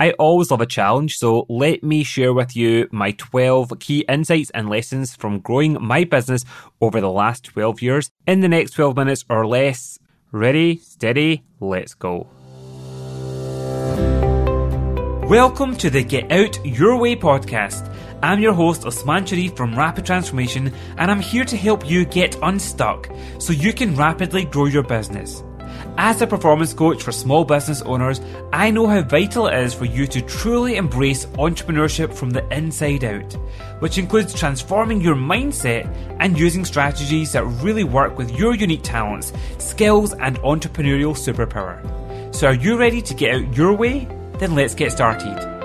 I always love a challenge, so let me share with you my 12 key insights and lessons from growing my business over the last 12 years in the next 12 minutes or less. Ready, steady, let's go. Welcome to the Get Out Your Way podcast. I'm your host, Osman Sharif from Rapid Transformation, and I'm here to help you get unstuck so you can rapidly grow your business. As a performance coach for small business owners, I know how vital it is for you to truly embrace entrepreneurship from the inside out, which includes transforming your mindset and using strategies that really work with your unique talents, skills, and entrepreneurial superpower. So, are you ready to get out your way? Then let's get started.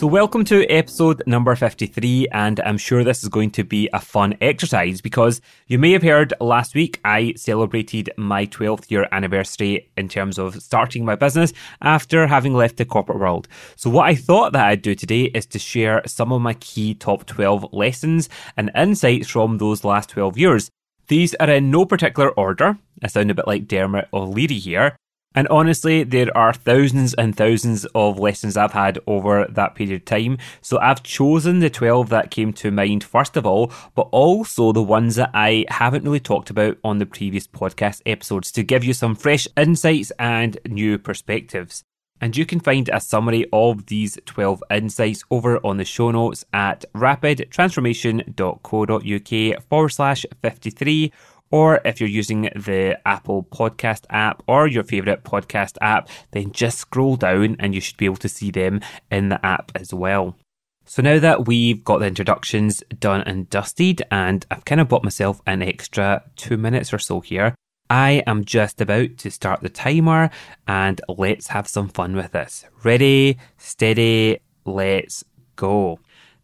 So, welcome to episode number 53, and I'm sure this is going to be a fun exercise because you may have heard last week I celebrated my 12th year anniversary in terms of starting my business after having left the corporate world. So, what I thought that I'd do today is to share some of my key top 12 lessons and insights from those last 12 years. These are in no particular order. I sound a bit like Dermot O'Leary here. And honestly, there are thousands and thousands of lessons I've had over that period of time. So I've chosen the 12 that came to mind first of all, but also the ones that I haven't really talked about on the previous podcast episodes to give you some fresh insights and new perspectives. And you can find a summary of these 12 insights over on the show notes at rapidtransformation.co.uk forward slash 53 or if you're using the Apple Podcast app or your favorite podcast app, then just scroll down and you should be able to see them in the app as well. So now that we've got the introductions done and dusted, and I've kind of bought myself an extra two minutes or so here, I am just about to start the timer and let's have some fun with this. Ready, steady, let's go.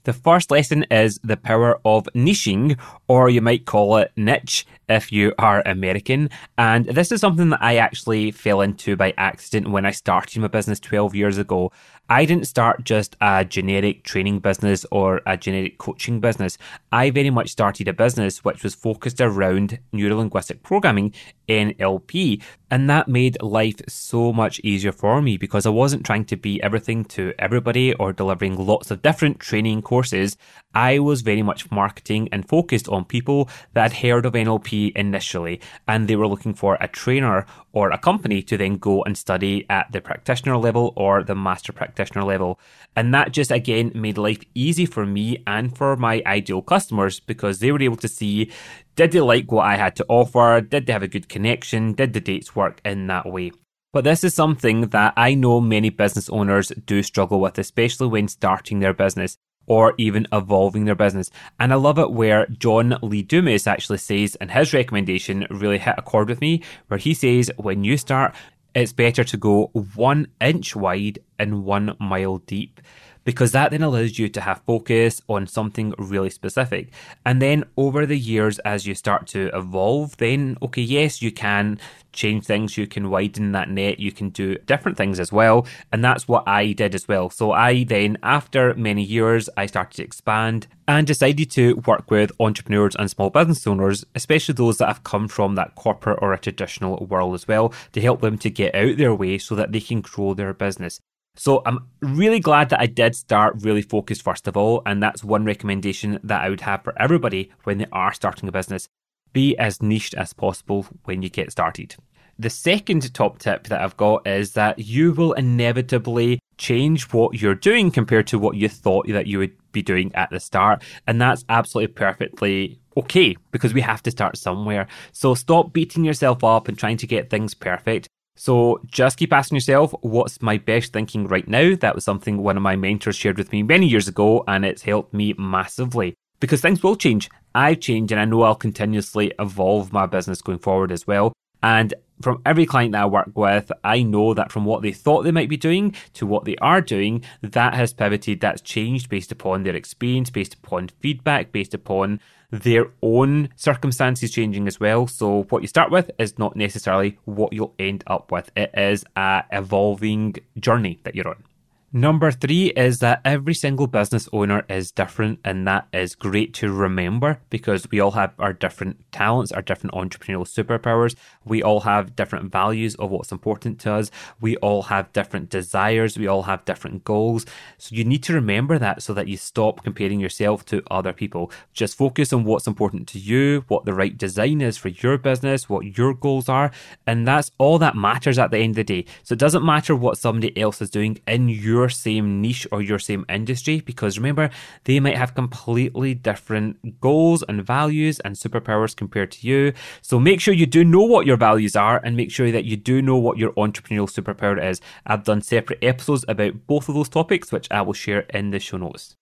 The first lesson is the power of niching, or you might call it niche if you are American. And this is something that I actually fell into by accident when I started my business 12 years ago. I didn't start just a generic training business or a generic coaching business. I very much started a business which was focused around neurolinguistic programming, NLP. And that made life so much easier for me because I wasn't trying to be everything to everybody or delivering lots of different training courses. I was very much marketing and focused on people that had heard of NLP initially and they were looking for a trainer or a company to then go and study at the practitioner level or the master practitioner level. And that just again made life easy for me and for my ideal customers because they were able to see did they like what I had to offer? Did they have a good connection? Did the dates work in that way? But this is something that I know many business owners do struggle with, especially when starting their business or even evolving their business. And I love it where John Lee Dumas actually says, and his recommendation really hit a chord with me, where he says, when you start, it's better to go one inch wide and one mile deep because that then allows you to have focus on something really specific. And then over the years, as you start to evolve, then, okay, yes, you can change things, you can widen that net, you can do different things as well. And that's what I did as well. So I then, after many years, I started to expand and decided to work with entrepreneurs and small business owners, especially those that have come from that corporate or a traditional world as well, to help them to get out their way so that they can grow their business. So I'm really glad that I did start really focused first of all, and that's one recommendation that I would have for everybody when they are starting a business. Be as niched as possible when you get started. The second top tip that I've got is that you will inevitably change what you're doing compared to what you thought that you would be doing at the start. And that's absolutely perfectly okay because we have to start somewhere. So stop beating yourself up and trying to get things perfect. So just keep asking yourself, what's my best thinking right now? That was something one of my mentors shared with me many years ago, and it's helped me massively because things will change. I've changed, and I know I'll continuously evolve my business going forward as well. And from every client that I work with, I know that from what they thought they might be doing to what they are doing, that has pivoted, that's changed based upon their experience, based upon feedback, based upon their own circumstances changing as well. So what you start with is not necessarily what you'll end up with. It is a evolving journey that you're on. Number three is that every single business owner is different, and that is great to remember because we all have our different talents, our different entrepreneurial superpowers. We all have different values of what's important to us. We all have different desires. We all have different goals. So you need to remember that so that you stop comparing yourself to other people. Just focus on what's important to you, what the right design is for your business, what your goals are, and that's all that matters at the end of the day. So it doesn't matter what somebody else is doing in your your same niche or your same industry because remember, they might have completely different goals and values and superpowers compared to you. So make sure you do know what your values are and make sure that you do know what your entrepreneurial superpower is. I've done separate episodes about both of those topics, which I will share in the show notes.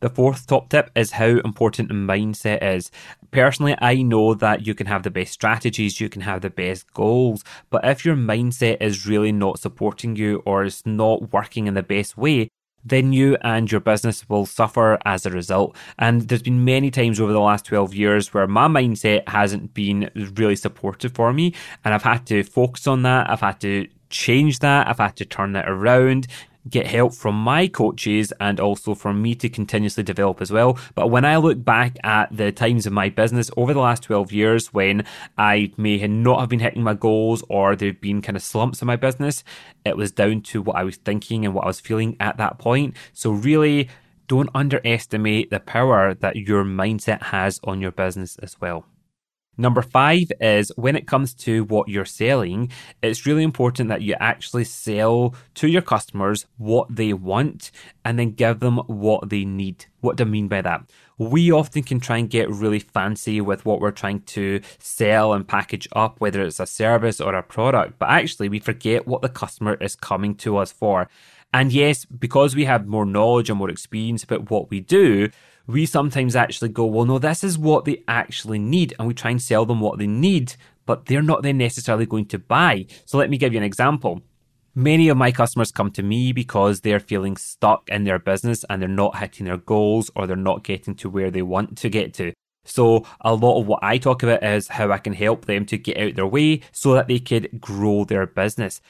The fourth top tip is how important mindset is. Personally, I know that you can have the best strategies, you can have the best goals, but if your mindset is really not supporting you or is not working in the best way, then you and your business will suffer as a result. And there's been many times over the last 12 years where my mindset hasn't been really supportive for me, and I've had to focus on that. I've had to change that. I've had to turn that around get help from my coaches and also from me to continuously develop as well. But when I look back at the times of my business over the last 12 years when I may not have been hitting my goals or there've been kind of slumps in my business, it was down to what I was thinking and what I was feeling at that point. So really don't underestimate the power that your mindset has on your business as well. Number five is when it comes to what you're selling, it's really important that you actually sell to your customers what they want and then give them what they need. What do I mean by that? We often can try and get really fancy with what we're trying to sell and package up, whether it's a service or a product, but actually we forget what the customer is coming to us for. And yes, because we have more knowledge and more experience about what we do, we sometimes actually go, well, no, this is what they actually need. And we try and sell them what they need, but they're not then necessarily going to buy. So let me give you an example. Many of my customers come to me because they're feeling stuck in their business and they're not hitting their goals or they're not getting to where they want to get to. So a lot of what I talk about is how I can help them to get out their way so that they could grow their business.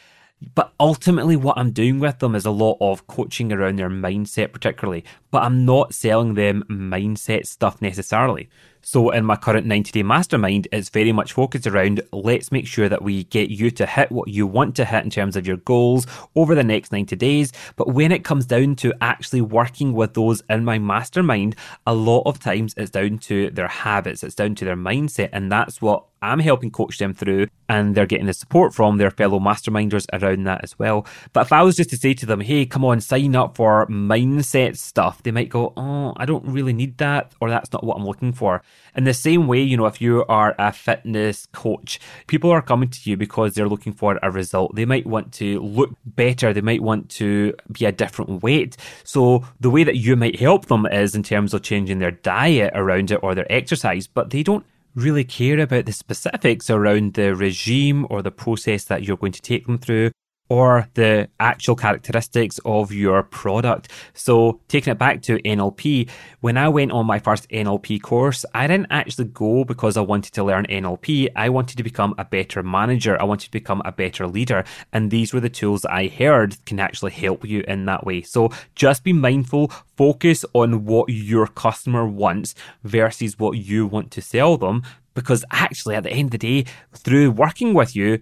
But ultimately, what I'm doing with them is a lot of coaching around their mindset, particularly. But I'm not selling them mindset stuff necessarily. So, in my current 90 day mastermind, it's very much focused around let's make sure that we get you to hit what you want to hit in terms of your goals over the next 90 days. But when it comes down to actually working with those in my mastermind, a lot of times it's down to their habits, it's down to their mindset. And that's what I'm helping coach them through, and they're getting the support from their fellow masterminders around that as well. But if I was just to say to them, hey, come on, sign up for mindset stuff, they might go, oh, I don't really need that, or that's not what I'm looking for. In the same way, you know, if you are a fitness coach, people are coming to you because they're looking for a result. They might want to look better, they might want to be a different weight. So the way that you might help them is in terms of changing their diet around it or their exercise, but they don't really care about the specifics around the regime or the process that you're going to take them through or the actual characteristics of your product. So, taking it back to NLP, when I went on my first NLP course, I didn't actually go because I wanted to learn NLP. I wanted to become a better manager. I wanted to become a better leader. And these were the tools I heard can actually help you in that way. So, just be mindful, focus on what your customer wants versus what you want to sell them because actually at the end of the day through working with you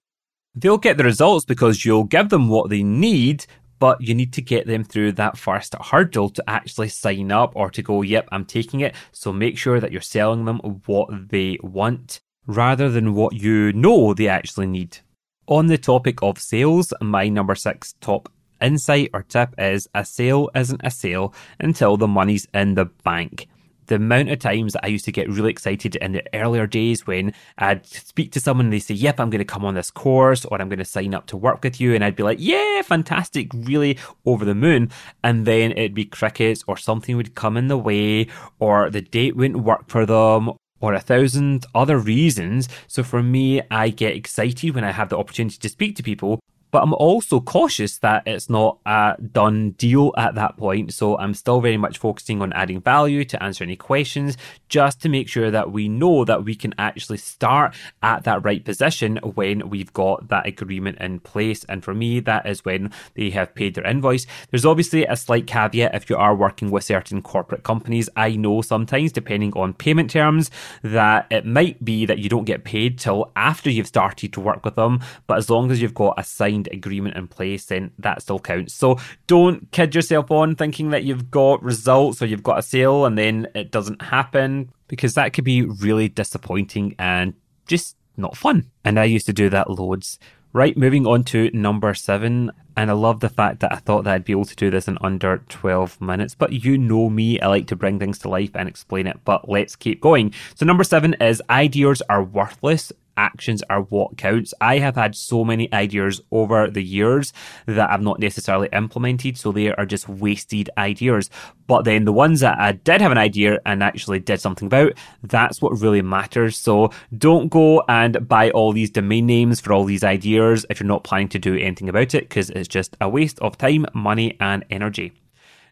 They'll get the results because you'll give them what they need, but you need to get them through that first hurdle to actually sign up or to go, yep, I'm taking it. So make sure that you're selling them what they want rather than what you know they actually need. On the topic of sales, my number six top insight or tip is a sale isn't a sale until the money's in the bank the amount of times that I used to get really excited in the earlier days when I'd speak to someone and they say, Yep, I'm going to come on this course or I'm going to sign up to work with you. And I'd be like, Yeah, fantastic, really over the moon. And then it'd be crickets or something would come in the way or the date wouldn't work for them or a thousand other reasons. So for me, I get excited when I have the opportunity to speak to people But I'm also cautious that it's not a done deal at that point. So I'm still very much focusing on adding value to answer any questions, just to make sure that we know that we can actually start at that right position when we've got that agreement in place. And for me, that is when they have paid their invoice. There's obviously a slight caveat if you are working with certain corporate companies. I know sometimes, depending on payment terms, that it might be that you don't get paid till after you've started to work with them. But as long as you've got a signed agreement in place, then that still counts. So don't kid yourself on thinking that you've got results or you've got a sale and then it doesn't happen because that could be really disappointing and just not fun. And I used to do that loads. Right, moving on to number seven. And I love the fact that I thought that I'd be able to do this in under 12 minutes. But you know me, I like to bring things to life and explain it. But let's keep going. So, number seven is ideas are worthless actions are what counts. I have had so many ideas over the years that I've not necessarily implemented, so they are just wasted ideas. But then the ones that I did have an idea and actually did something about, that's what really matters. So don't go and buy all these domain names for all these ideas if you're not planning to do anything about it, because it's just a waste of time, money, and energy.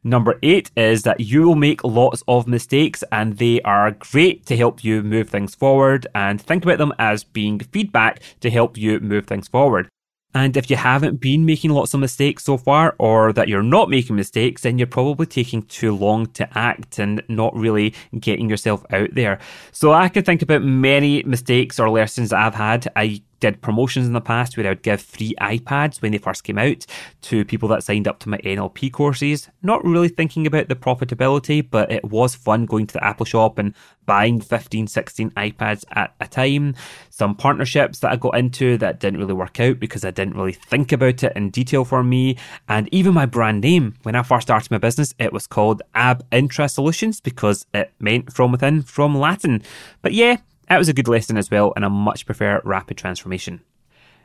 Number eight is that you will make lots of mistakes and they are great to help you move things forward and think about them as being feedback to help you move things forward. And if you haven't been making lots of mistakes so far, or that you're not making mistakes, then you're probably taking too long to act and not really getting yourself out there. So I can think about many mistakes or lessons that I've had. I did promotions in the past where I would give free iPads when they first came out to people that signed up to my NLP courses. Not really thinking about the profitability, but it was fun going to the Apple shop and buying 15, 16 iPads at a time. Some partnerships that I got into that didn't really work out because I didn't really think about it in detail for me. And even my brand name, when I first started my business, it was called Ab Intra Solutions because it meant from within from Latin. But yeah, that was a good lesson as well, and I much prefer rapid transformation.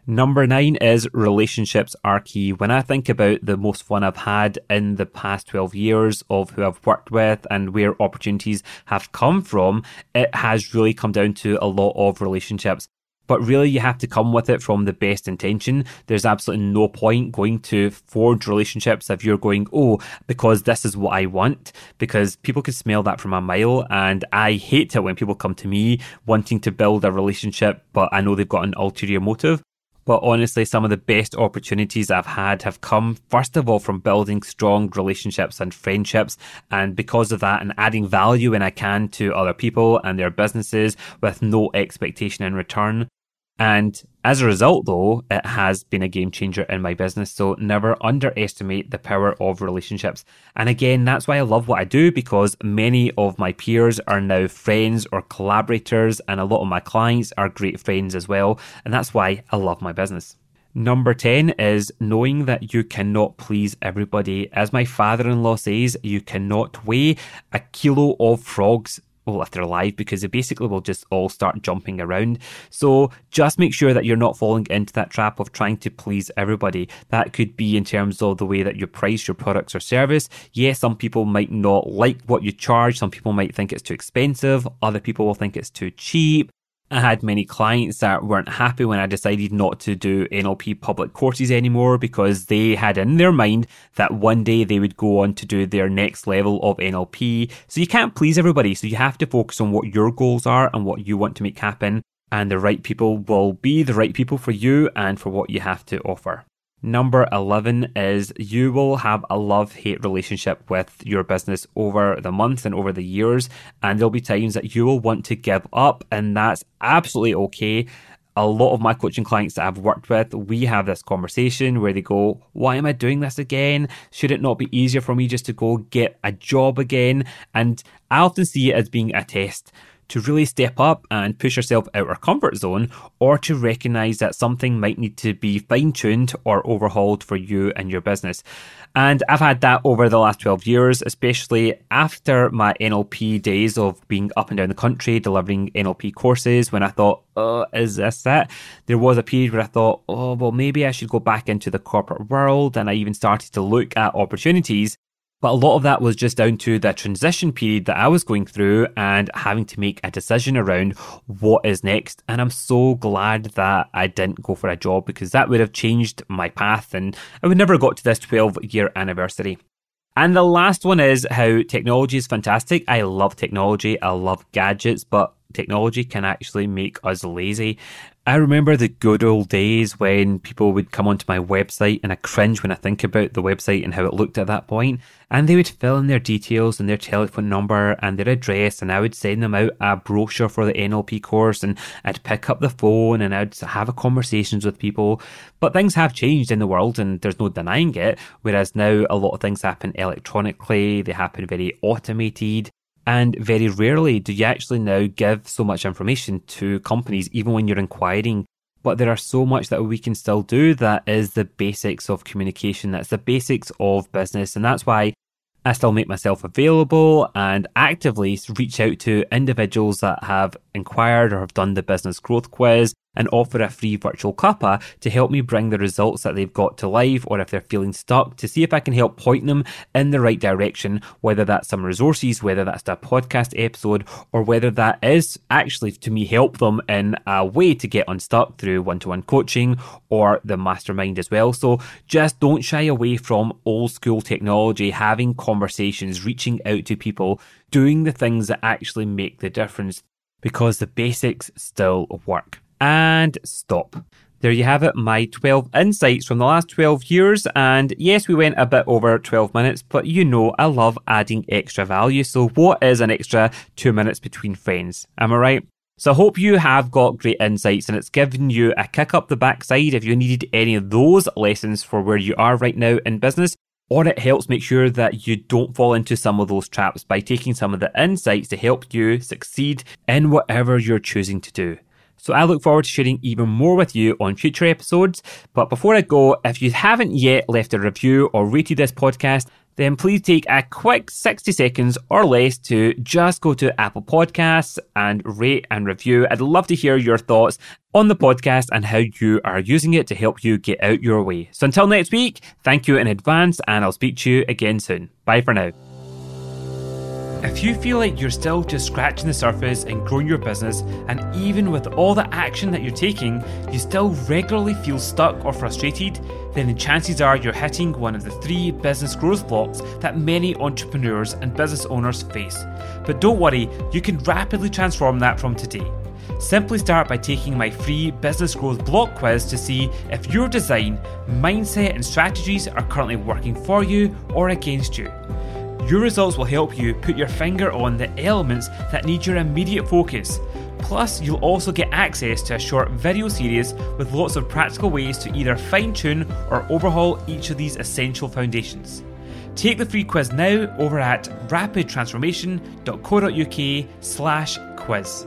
Number nine is relationships are key. When I think about the most fun I've had in the past 12 years of who I've worked with and where opportunities have come from, it has really come down to a lot of relationships but really you have to come with it from the best intention. There's absolutely no point going to forge relationships if you're going, oh, because this is what I want, because people can smell that from a mile. And I hate it when people come to me wanting to build a relationship, but I know they've got an ulterior motive. But honestly, some of the best opportunities I've had have come, first of all, from building strong relationships and friendships. And because of that, and adding value when I can to other people and their businesses with no expectation in return. And as a result, though, it has been a game changer in my business. So never underestimate the power of relationships. And again, that's why I love what I do because many of my peers are now friends or collaborators, and a lot of my clients are great friends as well. And that's why I love my business. Number 10 is knowing that you cannot please everybody. As my father in law says, you cannot weigh a kilo of frogs well, if they're alive, because they basically will just all start jumping around. So just make sure that you're not falling into that trap of trying to please everybody. That could be in terms of the way that you price your products or service. Yes, some people might not like what you charge. Some people might think it's too expensive. Other people will think it's too cheap. I had many clients that weren't happy when I decided not to do NLP public courses anymore because they had in their mind that one day they would go on to do their next level of NLP. So you can't please everybody. So you have to focus on what your goals are and what you want to make happen. And the right people will be the right people for you and for what you have to offer. Number 11 is you will have a love hate relationship with your business over the months and over the years. And there'll be times that you will want to give up, and that's absolutely okay. A lot of my coaching clients that I've worked with, we have this conversation where they go, Why am I doing this again? Should it not be easier for me just to go get a job again? And I often see it as being a test to really step up and push yourself out of comfort zone or to recognize that something might need to be fine tuned or overhauled for you and your business. And I've had that over the last 12 years, especially after my NLP days of being up and down the country delivering NLP courses when I thought, oh, is this it? There was a period where I thought, oh, well, maybe I should go back into the corporate world. And I even started to look at opportunities But a lot of that was just down to the transition period that I was going through and having to make a decision around what is next. And I'm so glad that I didn't go for a job because that would have changed my path and I would never got to this 12 year anniversary. And the last one is how technology is fantastic. I love technology. I love gadgets, but technology can actually make us lazy. I remember the good old days when people would come onto my website and I cringe when I think about the website and how it looked at that point. And they would fill in their details and their telephone number and their address and I would send them out a brochure for the NLP course and I'd pick up the phone and I'd have conversations with people. But things have changed in the world and there's no denying it. Whereas now a lot of things happen electronically, they happen very automated. And very rarely do you actually now give so much information to companies, even when you're inquiring. But there are so much that we can still do that is the basics of communication. That's the basics of business. And that's why I still make myself available and actively reach out to individuals that have inquired or have done the business growth quiz and offer a free virtual cuppa to help me bring the results that they've got to life or if they're feeling stuck to see if I can help point them in the right direction, whether that's some resources, whether that's a podcast episode, or whether that is actually to me help them in a way to get unstuck through one to one coaching or the mastermind as well. So just don't shy away from old school technology, having conversations, reaching out to people, doing the things that actually make the difference because the basics still work and stop. There you have it, my 12 insights from the last 12 years. And yes, we went a bit over 12 minutes, but you know, I love adding extra value. So, what is an extra two minutes between friends? Am I right? So, I hope you have got great insights and it's given you a kick up the backside if you needed any of those lessons for where you are right now in business. Or it helps make sure that you don't fall into some of those traps by taking some of the insights to help you succeed in whatever you're choosing to do. So I look forward to sharing even more with you on future episodes. But before I go, if you haven't yet left a review or rated this podcast, then please take a quick 60 seconds or less to just go to Apple Podcasts and rate and review. I'd love to hear your thoughts on the podcast and how you are using it to help you get out your way. So until next week, thank you in advance and I'll speak to you again soon. Bye for now. If you feel like you're still just scratching the surface and growing your business, and even with all the action that you're taking, you still regularly feel stuck or frustrated, then the chances are you're hitting one of the three business growth blocks that many entrepreneurs and business owners face. But don't worry, you can rapidly transform that from today. Simply start by taking my free business growth block quiz to see if your design, mindset, and strategies are currently working for you or against you. Your results will help you put your finger on the elements that need your immediate focus. Plus, you'll also get access to a short video series with lots of practical ways to either fine tune or overhaul each of these essential foundations. Take the free quiz now over at rapidtransformation.co.uk slash quiz.